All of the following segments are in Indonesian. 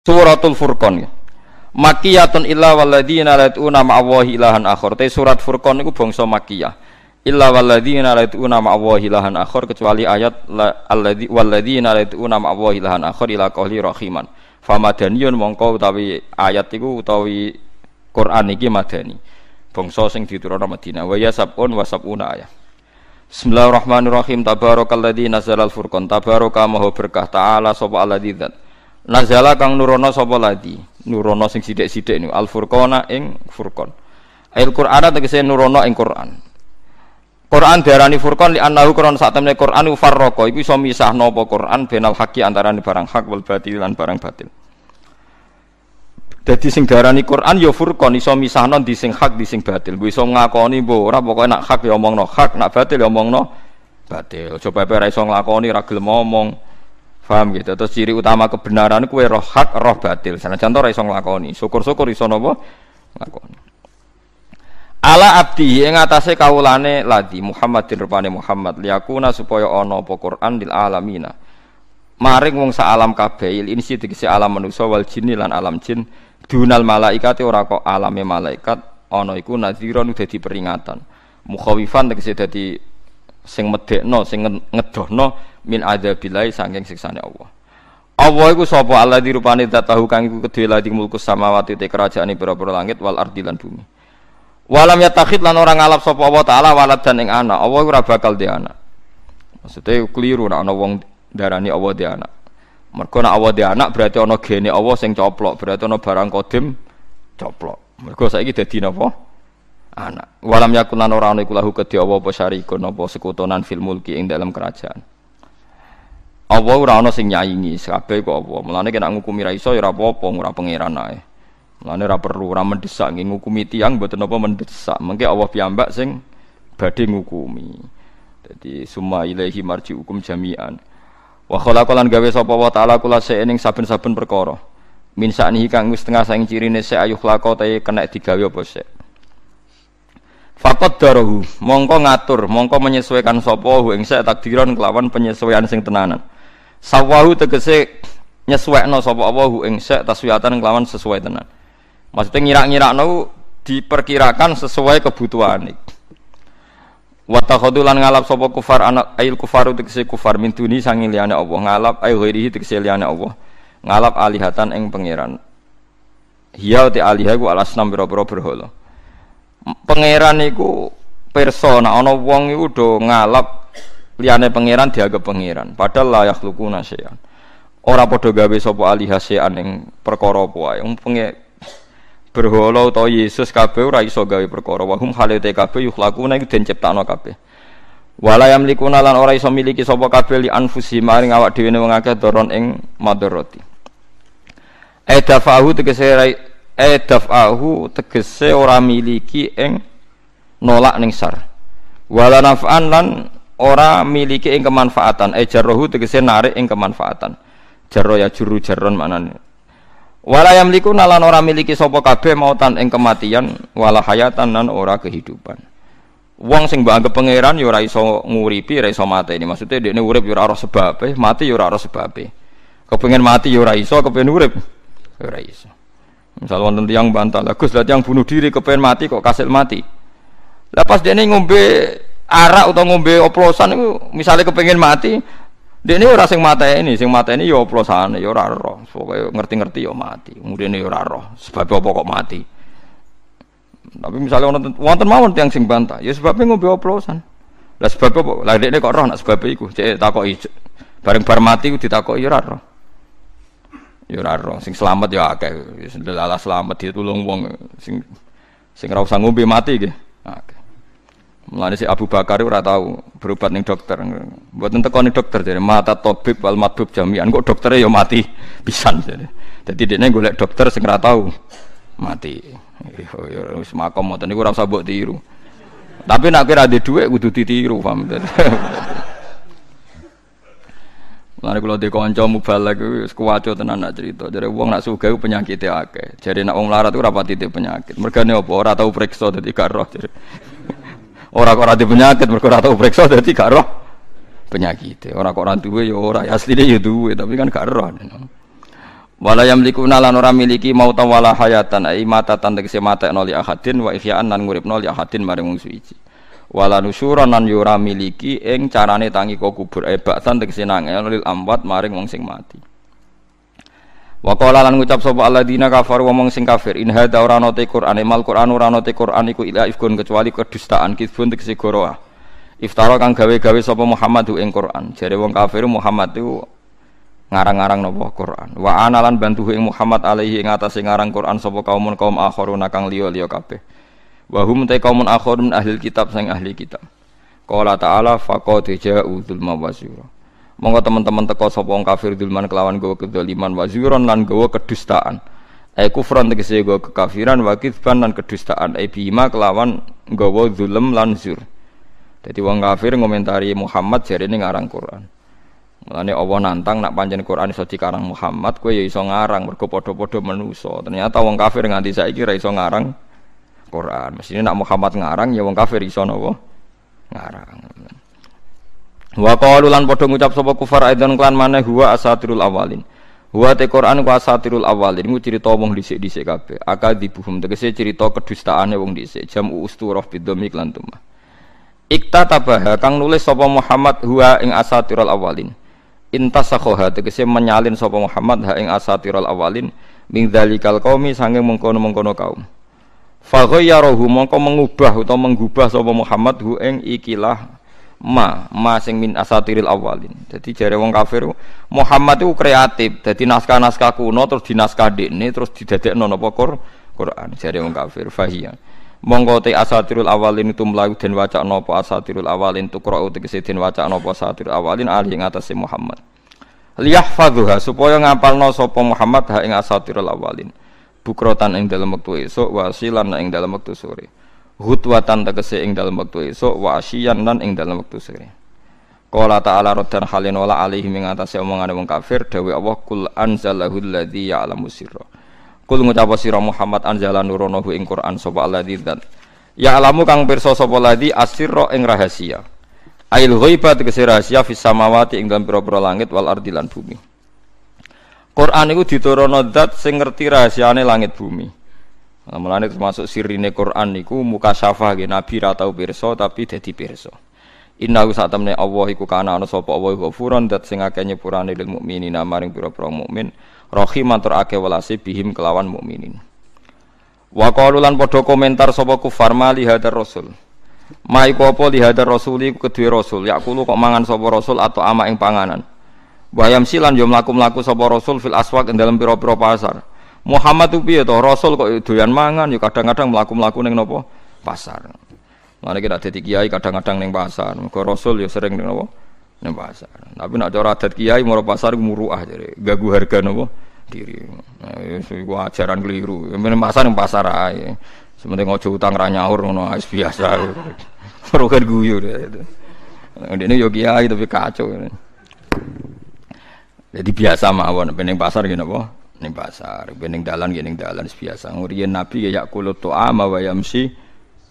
Suratul Furqan ya. Makiyatun illa walladzina la yatuna ma'allahi ilahan akhar. Te surat Furqan niku bangsa makiyah. Illa walladzina la yatuna ma'allahi ilahan akhar kecuali ayat alladzi walladzina la yatuna ma'allahi ilahan akhar ila qawli rahiman. Famadaniyun mongko utawi ayat iku utawi Quran iki madani. Bangsa sing diturunna Madinah. Wa yasabun wa sabuna ayat. Bismillahirrahmanirrahim. Tabarakalladzi nazalal furqan. Tabaraka maha berkah ta'ala sapa alladzi Nazala kang nurono sapa ladi? Nurono sing sithik-sithik niku Al Furqana ing Furqan. Al Qur'an tegese nurono ing Qur'an. Quran diarani Furqan li annahu Quran sak temne Quran farraqa iku iso misahno apa Quran benal haqi antarané barang hak wal batil lan barang batil. Dadi sing diarani Quran ya Furqan iso misahno di sing hak di sing batil. Ku iso ngakoni mbok ora pokoke nak hak ya omongno hak, nak batil ya omongno batil. Coba ora iso nglakoni ra gelem ngomong. Paham gitu. Terus ciri utama kebenaran kue roh hak, roh batil. Sana contoh iso nglakoni. Syukur-syukur iso napa? Nglakoni. Ala abdi ing atase kawulane ladi Muhammadin rupane Muhammad liyakuna supaya ana apa Quran lil alamina. Maring wong sak alam kabeh sih tegese alam manusa wal jinni lan alam jin dunal malaikat ora kok alame malaikat ana iku nadhiron dadi peringatan. Mukhawifan tegese dadi sing medekno sing ngedohno min adzabillah saking siksane Allah. Allah iku sapa Allah dirupane zat tahu kang iku kedhe ladi mulku samawati te kerajaane pira-pira langit wal ardi lan bumi. Walam yatakhid lan orang ngalap sapa Allah taala walad dan ing anak. Allah ora bakal di anak. Maksudnya keliru nek ana wong darani Allah di anak. Mergo nek Allah di anak berarti ana gene Allah sing coplok, berarti ana barang kodim coplok. Mergo saiki dadi napa? Anak. Walam yakun lan ora ana iku lahu kedhe Allah apa syarikun apa sekutonan fil mulki ing dalam kerajaan. Allah ora ana sing nyaingi, kabeh kok apa. Mulane kena ngukumi ra iso ya ora apa-apa, ora pangeran ae. Mulane ora perlu ora mendesak nggih ngukumi tiyang mboten apa mendesak. Mengke Allah piyambak sing badhe ngukumi. Dadi summa ilaihi marji'ukum jami'an. Wa khalaqalan gawe sapa wa ta'ala kula ing saben-saben perkara. Min saknihi kang wis tengah saing cirine se ayuh lako ta kena digawe apa sik. Fakot darohu, mongko ngatur, mongko menyesuaikan sapa ing sek takdiran kelawan penyesuaian sing tenanan. Sawahu tegese nyesuaikno sapa Allah ing sek taswiyatan kelawan sesuai tenan. Maksudnya ngira-ngirakno diperkirakan sesuai kebutuhan Wa takhadulan ngalap sapa kufar anak ail kufar tegese kufar min duni sangi liyane Allah, ngalap ail ghairihi tegese liyane Allah. Ngalap alihatan ing pangeran. Hiya te alihah ku alasnam biro-biro. Pangeran iku persona ana wong iku do ngalap liyane pangeran dianggap pangeran. Padahal la yakhluquna syai'an. Ora padha gawe sapa aliha syai'an ing perkara apa wae. Penge berhala utawa Yesus kabeh ora iso gawe perkara. Wa hum halate kabeh yukhlaquna iku den ciptakno kabeh. Wala yamlikuna lan ora iso miliki sapa kabeh li anfusi maring awak dhewe wong doron ing madarati edafahu tegese edafahu tegese ora miliki ing nolak ning sar. Wala naf'an lan ora miliki ing kemanfaatan. E jarrohu tegese narik ing kemanfaatan. Jarro ya juru jarron manane wala yamliku nalan ora miliki sapa kabeh mautan ing kematian wala hayatan nan ora kehidupan. Wong sing mbok anggap pangeran ya ora iso nguripi ora iso ini maksudnya dekne urip ya ora sebabe mati ya ora ora sebabe kepengin mati ya ora iso kepengin urip ya ora iso misal wonten tiyang bantah lah Gus lah tiyang bunuh diri kepengin mati kok kasil mati? Lah pas dene ngombe arak atau ngombe oplosan itu misalnya kepengen mati dia ini orang sing ini. Sing mata ini ya oplosan ya ora roh. Pokoknya ngerti-ngerti ya mati. Kemudian ya ora roh. Sebab apa kok mati? Tapi misalnya wonten wonten mawon yang sing bantah ya sebabnya ngombe oplosan. Lah sebab apa? Lah dia kok roh nak sebab iku? Cek takoki. Bareng bar mati ditakoki ya ora roh ya ora sing selamat ya akeh selamat selamat ditulung wong sing sing ora usah ngombe mati nggih akeh Mulane si Abu Bakar ora tahu berobat ning dokter. Buat entek ning dokter jadi mata tobib wal jami'an kok dokternya ya mati pisan jadi. Jadi dia golek dokter sing ora tahu mati. Ya wis makom ngoten niku ora usah mbok tiru. Tapi nak kira ada dhuwit kudu ditiru, paham. Mulane kula de kanca mubalak wis kuwaco tenan nak cerita. Jare wong nak sugih penyakit akeh. Jare nak wong larat ora pati penyakit. Mergane apa ora tau periksa dadi gak roh. Orang kok ora penyakit mergo ora tau periksa dadi gak roh penyakit. Orang kok ora duwe ya ora, asline ya duwe tapi kan gak roh. Wala yamlikuna lan ora miliki mauta wala hayatan ai mata tan tegese noli ahadin wa ihya'an lan nguripno li ahadin maring wong suci. Wala nusyuran lan yo ora miliki ing carane tangi kok kubur ai baksan tegese nangel lil amwat maring wong sing mati. Wa qala lan ngucap sapa alladzina kafaru wong sing kafir in hadza ora ana te Qur'an mal Qur'an ora ana te Qur'an iku ila ifkun kecuali kedustaan kizbun tegese goroah. Iftara kang gawe-gawe sapa Muhammad ing Qur'an. Jare wong kafir Muhammad itu ngarang-ngarang nopo Quran. Wa analan bantu ing Muhammad alaihi ing atase ngarang Quran sapa kaumun kaum akharuna kang liya-liya kabeh. Wa hum ta kaumun akharun ahli kitab sing ahli kitab. Qala ta'ala faqad ja'u dzulma wa Monggo teman-teman teko sapa wong kafir dzulman kelawan gawa kedzaliman wa lan gawa kedustaan. Ai kufran tegese gawa kekafiran wa kitsban lan kedustaan ai bima kelawan gawa zulm lan zur. Dadi wong kafir ngomentari Muhammad jarene ngarang Quran. Mulane Allah nantang nak pancen Quran iso dikarang Muhammad, kowe ya iso ngarang mergo padha-padha. Ternyata wong kafir nganti saiki ra iso ngarang Quran. Mesine nak Muhammad ngarang ya wong kafir iso napa? Ngarang. Wa qalu lan padha ngucap sapa kufar aidan klan maneh huwa asatirul awalin. Huwa te Quran ku asatirul awalin iku cerita wong dhisik-dhisik kabeh. Akadibuhum tegese cerita kedustaane wong dhisik. Jam usturah bidomik lan tumah. Ikta tabaha kang nulis sapa Muhammad huwa ing asatirul awalin intasakhoha tegese menyalin sapa Muhammad ha ing asatirul awalin min dzalikal qaumi sange mengkono-mengkono kaum fa ghayyarahu mongko mengubah utawa menggubah sapa Muhammad hu ing ikilah ma ma sing min asatiril awalin. Jadi jare wong kafir Muhammad itu kreatif jadi naskah-naskah kuno terus dinaskah dekne terus didadekno napa Quran jare wong kafir fahiya. Monggo te asatirul awalin itu mlayu den waca napa asatirul awalin tukra tegese den waca napa asatirul awalin ali ing atase Muhammad. Liyahfadhuha supaya ngapalno sapa Muhammad ha ing asatirul awalin bukrotan ing dalam wektu esuk wasilan ing dalam wektu sore hutwatan tegese ing dalam wektu esuk wasiyan lan ing dalam wektu sore Qala ta'ala raddan halin wala alaihi ing atase omongane wong kafir dawe Allah kul anzalahu alladzi ya'lamu sirra Kul ngucap sira Muhammad anzala nuronohu ing Quran sapa alladzi dzat. Ya alamu kang pirsa sapa ladzi asirra ing rahasia. Ail ghaibat tegese rahasia fis samawati ing dalam pira-pira langit wal ardi lan bumi. Quran iku diturono zat sing ngerti rahasiane langit bumi. Nah, mulane termasuk sirine Quran niku muka syafa nggih nabi ra tau pirsa tapi dadi pirsa. Inna hu satamne Allah iku kana ana sapa Allah ghafuran dat sing akeh nyepurane lil mukminina maring pira-pira mukmin Rohim matur ake walasi bihim kelawan mukminin. Wa qalu lan padha komentar sapa kufar mali hadar rasul. Ma iku apa li hadar rasul iku kedue rasul yakulu kok mangan sapa rasul atau ama ing panganan. Bayam silan yo mlaku-mlaku sapa rasul fil aswaq ing dalem pira-pira pasar. Muhammad itu piye to rasul kok doyan mangan yo kadang-kadang mlaku-mlaku ning napa pasar. Mana kita dadi kiai kadang-kadang ning pasar. Mergo rasul yo sering ning napa ning pasar. Tapi nak cara adat kiai mau pasar muruah jadi gagu harga nopo diri. Nah, iku ajaran keliru. Yang pasar ning pasar ae. Sementing ngojo utang ra nyaur ngono biasa. Perukan guyu. Ini yo kiai tapi kacau. Jadi biasa mawon pening pasar gini apa? Ning pasar, pening dalan gini dalan biasa. Nguriyen Nabi ya yakulut tu'ama wa yamsi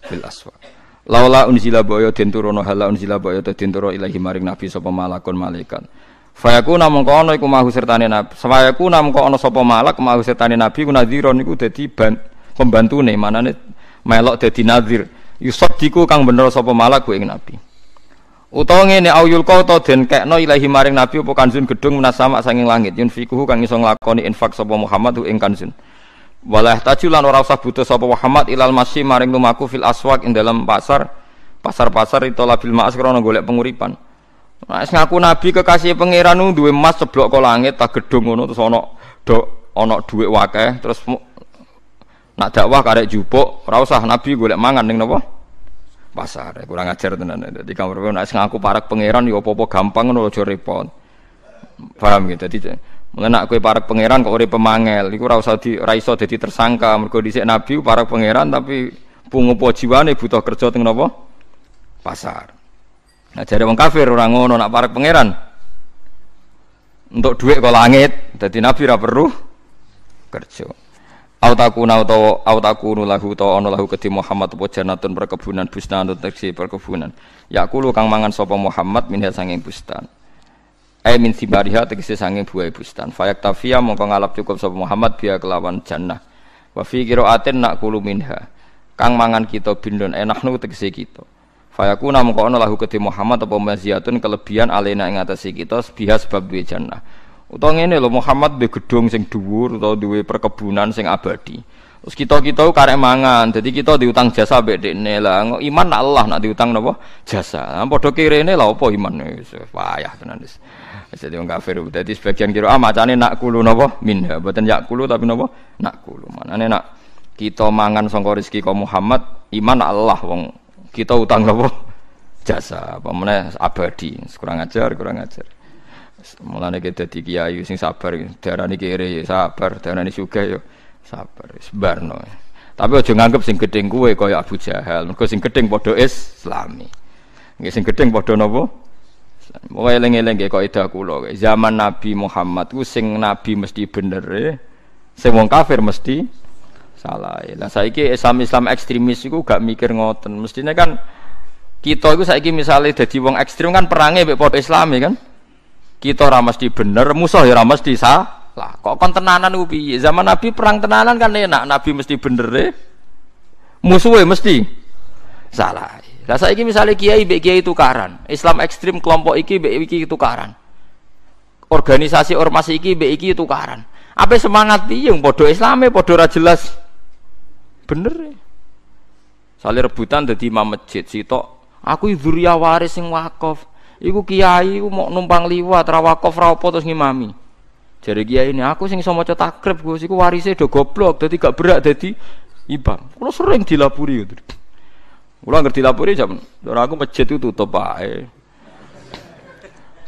bil aswaq. Laula unzila baya den turono hala unzila baya den turo ilahi maring nabi sapa malakun malaikat. Fayaku namung kono iku mahu sertane nabi. Fayaku namung kono sapa malak mahu sertane nabi ku nadhiron niku dadi pembantune manane melok dadi nadhir. Yusaddiku kang bener sapa malak ku ing nabi. Utawa ngene auyul kau to den kekno ilahi maring nabi apa kanjun gedung menasama sanging langit yunfikuhu kang iso nglakoni infak sapa Muhammad ing kanjun. Walah tajulan ora usah butuh sapa Muhammad ilal masih maring lumaku fil aswak ing dalam pasar. Pasar-pasar itu labil ma'as krana golek penguripan. Nah, ngaku nabi kekasih pangeran duwe emas seblok kok langit tak gedung ngono terus ana dok ana dhuwit wakeh terus nak dakwah karek jupuk ora usah nabi golek mangan ning napa? Pasar. Kurang ajar tenan. Dadi kamar nek ngaku parak pangeran ya apa-apa gampang ngono aja repot. Paham gitu. Dadi Mulane nak kowe para pangeran kok urip pemangel, iku ora di ora iso dadi tersangka mergo dhisik nabi para pangeran tapi pungupo jiwane butuh kerja teng napa? Pasar. Nah jare wong kafir ngono nak para pangeran. Untuk duit kok langit, dadi nabi ora perlu kerja. Au takuna utawa au takunu lahu utawa ana lahu kedhi Muhammad apa janatun perkebunan bustan utawa perkebunan. Ya kulo kang mangan sapa Muhammad minha sanging bustan. ai min sibariha tegese sanging buah bustan fayak tafia mongko ngalap cukup sapa Muhammad biya kelawan jannah. Wa fi qiraatin nak kulu minha. Kang mangan kita bindon enak nu tegese kita. Fayakuna mongko ana lahu kedhe Muhammad apa maziyatun kelebihan alena ing atase kita biha sebab duwe jannah utawa ngene lho Muhammad duwe gedung sing dhuwur utawa duwe perkebunan sing abadi Terus kita kita karek mangan, jadi kita diutang jasa mbek dekne lah. Iman nak Allah nak diutang napa? Jasa. Padha kirene lah apa iman payah tenan wis. Jadi wong kafir. Dadi sebagian kira ah macane nak kulu napa? Minha. Boten yak kulu tapi napa? Nak kulu. Manane nak kita mangan sangka rezeki Muhammad, iman Allah wong kita utang napa? Jasa. Apa meneh abadi. Kurang ajar, kurang ajar. Mulane kita dadi kiai sing sabar, darani kere sabar, darani sugih yo. Sabar, sebarno. Tapi aja nganggep sing gedeng kuwe kaya Abu Jahal. Mergo sing gedeng padha Islami. Nggih sing gedeng padha napa? Pokoke eling-eling nggih kaidah kula. Zaman Nabi Muhammad ku sing nabi mesti bener e. Sing wong kafir mesti salah. Lah saiki Islam Islam ekstremis iku gak mikir ngoten. Mestine kan kita itu saiki misalnya jadi wong ekstrim kan perangnya padha Islami kan. Kita ora mesti bener, musuh ya ora mesti sah. Lah kok kon tenanan? Zaman Nabi perang tenanan kan enak, Nabi mesti bener e. Musuhe mesti salah. Lah saiki misalnya kiai mbek kiai tukaran, Islam ekstrim kelompok iki mbek iki tukaran. Organisasi ormas iki mbek iki tukaran. Apa semangat piye padha Islame padha ora jelas. Bener e. Saling rebutan dadi imam masjid sitok. Aku dzurriya waris sing wakaf. Iku kiai iku mau numpang liwat ra wakaf apa terus ngimami. Jadi kiai ini aku sing sama cetak takrib gue sih warisnya do goblok, jadi gak berat jadi ibam. Kalau sering dilapuri gitu. Kalau ngerti dilapuri jam, dan aku masjid itu tutup aja.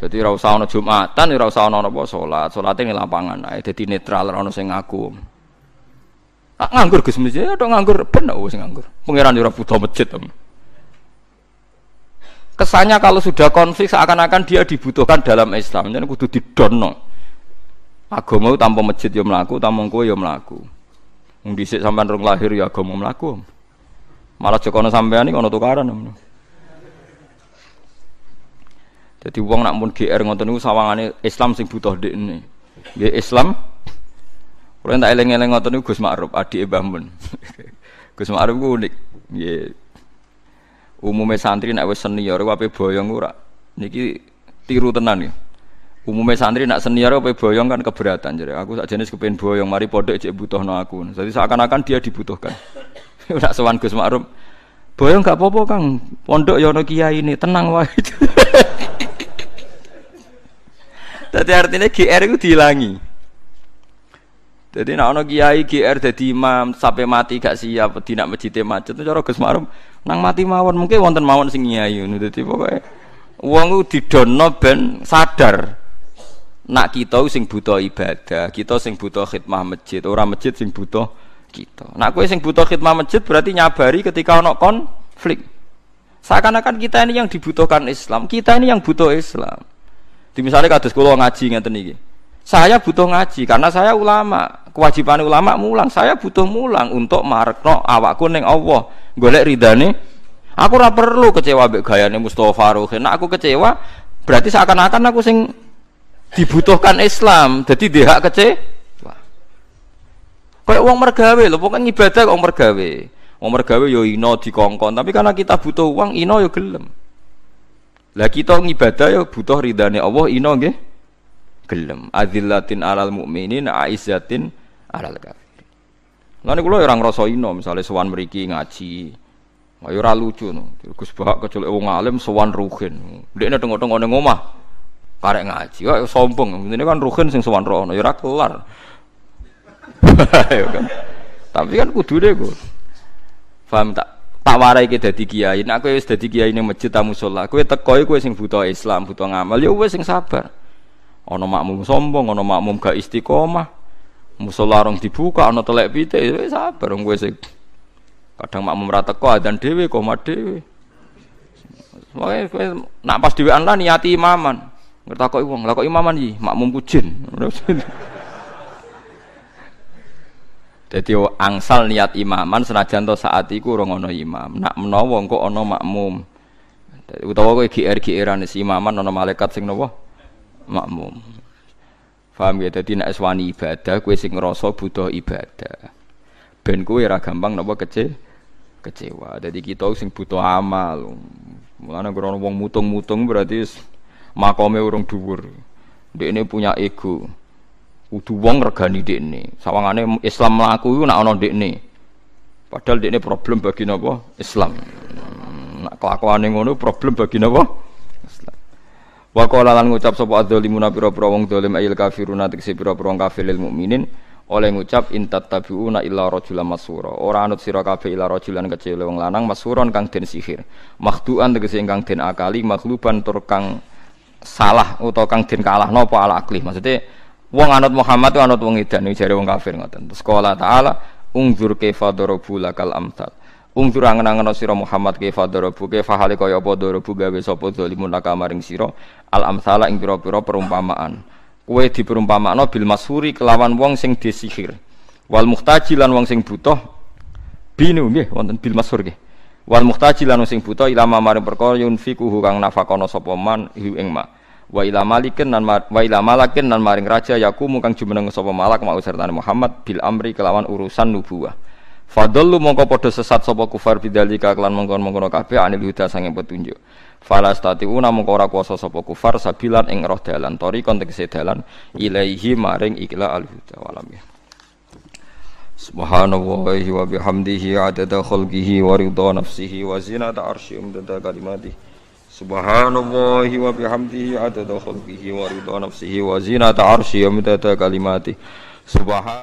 Jadi rau sauna jumatan, rau sauna apa sholat, sholatnya di lapangan aja. Jadi netral, rau sing ngaku. Ah, nganggur gus masjid, ada nganggur, benar sing nganggur. Pengiran jurah butuh masjid tem. Kesannya kalau sudah konflik seakan-akan dia dibutuhkan dalam Islam, jadi kudu didono. Agama tanpa masjid ya mlaku, tanpa kowe ya mlaku. Wong sampean rong lahir ya agama mlaku. Malah jokono sampean iki ana tukaran. Jadi wong nak mun GR ngoten niku sawangane Islam sing butuh ndekne. Nggih Islam Kulo tak eling-eling ngoten niku Gus Ma'ruf, adike Mbah Mun. Gus Ma'ruf unik. Nggih. Umume santri nek wis senior wae boyong ora. Niki tiru tenan ya. Umumnya santri nak senior apa boyong kan keberatan jadi aku saja jenis kepengen boyong mari podok cek butuh no aku. Jadi seakan-akan dia dibutuhkan. Nak sewan Gus Ma'ruf. Boyong gak apa-apa kang. Pondok yono kiai ini tenang wae. Jadi artinya GR itu dihilangi jadi nak ono kiai GR jadi imam sampai mati gak siap tidak masjid macet cara Gus Ma'ruf nang mati mawon mungkin wonten mawon sing kiai jadi pokoknya uang itu didono ben sadar nak kita sing butuh ibadah, kita sing butuh khidmah masjid, orang masjid sing butuh kita. Nak kowe sing butuh khidmah masjid berarti nyabari ketika ono konflik. Seakan-akan kita ini yang dibutuhkan Islam, kita ini yang butuh Islam. Di misalnya kados kula ngaji ngeten iki. Saya butuh ngaji karena saya ulama. Kewajiban ulama mulang. Saya butuh mulang untuk marekno awakku ning Allah. Golek ridane. Aku ora perlu kecewa mbek gayane Mustofa Ruhin. Nah, aku kecewa berarti seakan-akan aku sing dibutuhkan Islam jadi dia kecewa kayak uang mergawe loh pokoknya ibadah uang mergawe uang mergawe yo ino dikongkon tapi karena kita butuh uang ino yo gelem lah kita ngibadah yo butuh ridhani Allah ino nggih gelem. Azillatin alal mukminin aizzatin alal kafir. Lah niku lho orang ngrasa ino misalnya sowan mriki ngaji. Ayo ora lucu no. Gus Bahak kecuali wong alim sowan ruhin. Ndekne tengok-tengok ning omah karek ngaji. Kok sombong? Ini kan ruhin sing sowan rono ya ora kelar. Ya kan? Tapi kan kudu deh gue paham tak? Tak warai ke dadi kiai. Nek kowe wis dadi kiai ning masjid tamu sholat kowe teko kowe sing butuh Islam butuh ngamal ya wis sing sabar ana makmum sombong ana makmum gak istiqomah musola rong dibuka ana telek pite ya sabar kowe sing kadang makmum ra teko dan dhewe koma dhewe Makanya nak pas dhewean lah niati imaman Ngertakoki wong, lah kok imaman iki makmum kujin. Jadi angsal niat imaman senajan to saat iku ora ana imam. Nak menawa engko ana makmum. Utawa kowe GR GRan si imaman ana malaikat sing napa? Makmum. Paham ya? Dadi nek ibadah kowe sing ngrasa butuh ibadah. Ben kowe ora gampang napa kece kecewa. Jadi kita sing butuh amal. Mulane ora wong mutung-mutung berarti makome urung dhuwur. Dekne punya ego. Kudu wong regani dekne. Sawangane Islam mlaku iku nek ana dekne. Padahal dekne problem bagi napa? Islam. Nak kelakuane ngono problem bagi napa? Wa qala lan ngucap sapa adzalimuna pira-pira wong zalim ayil kafiruna tekse pira-pira kafir lil mukminin oleh ngucap intat tabiuna illa rajulan masura. Ora anut sira kabeh illa rajulan kecil wong lanang masuron kang den sihir. Makhduan tegese ingkang den akali makhluban tur kang salah utawa kang den kalah napa ala akli? Maksudnya wong anut Muhammad anut wong edan jare wong kafir ngoten. Terus qala taala ungzur kaifa darabu lakal amsal ungzur angen-angen sira Muhammad kaifa darabu kaifa hale kaya apa darabu gawe sapa zalimun lakamaring sira al amsala ing pira-pira perumpamaan Kue diperumpamakno bil masuri kelawan wong sing disihir. Wal muhtaji lan wong sing butuh binu nggih wonten bil masur nggih. Wal muhtaji lan wong sing butuh ilama maring perkara yunfiquhu kang nafakono sapa man hu ing ma. Wa ila malikin nan wa ila malakin nan maring raja yakumu kang jumeneng sapa malak mau sertane Muhammad bil amri kelawan urusan nubuwah. Fadallu mongko padha sesat sapa kufar bidzalika kelan mongkon-mongkon kabeh anil huda sange petunjuk. Fala statiuna mongko ora kuasa sapa kufar sabilan ing roh dalan tori konteks dalan ilaihi maring ikla al huda walam ya. Subhanallahi wa bihamdihi adada khalqihi wa ridha nafsihi wa zinata arsyi umdada kalimatihi Subhanallahi wa bihamdihi adada khalqihi wa ridha nafsihi wa zinata arsyi umdada kalimatihi Subhan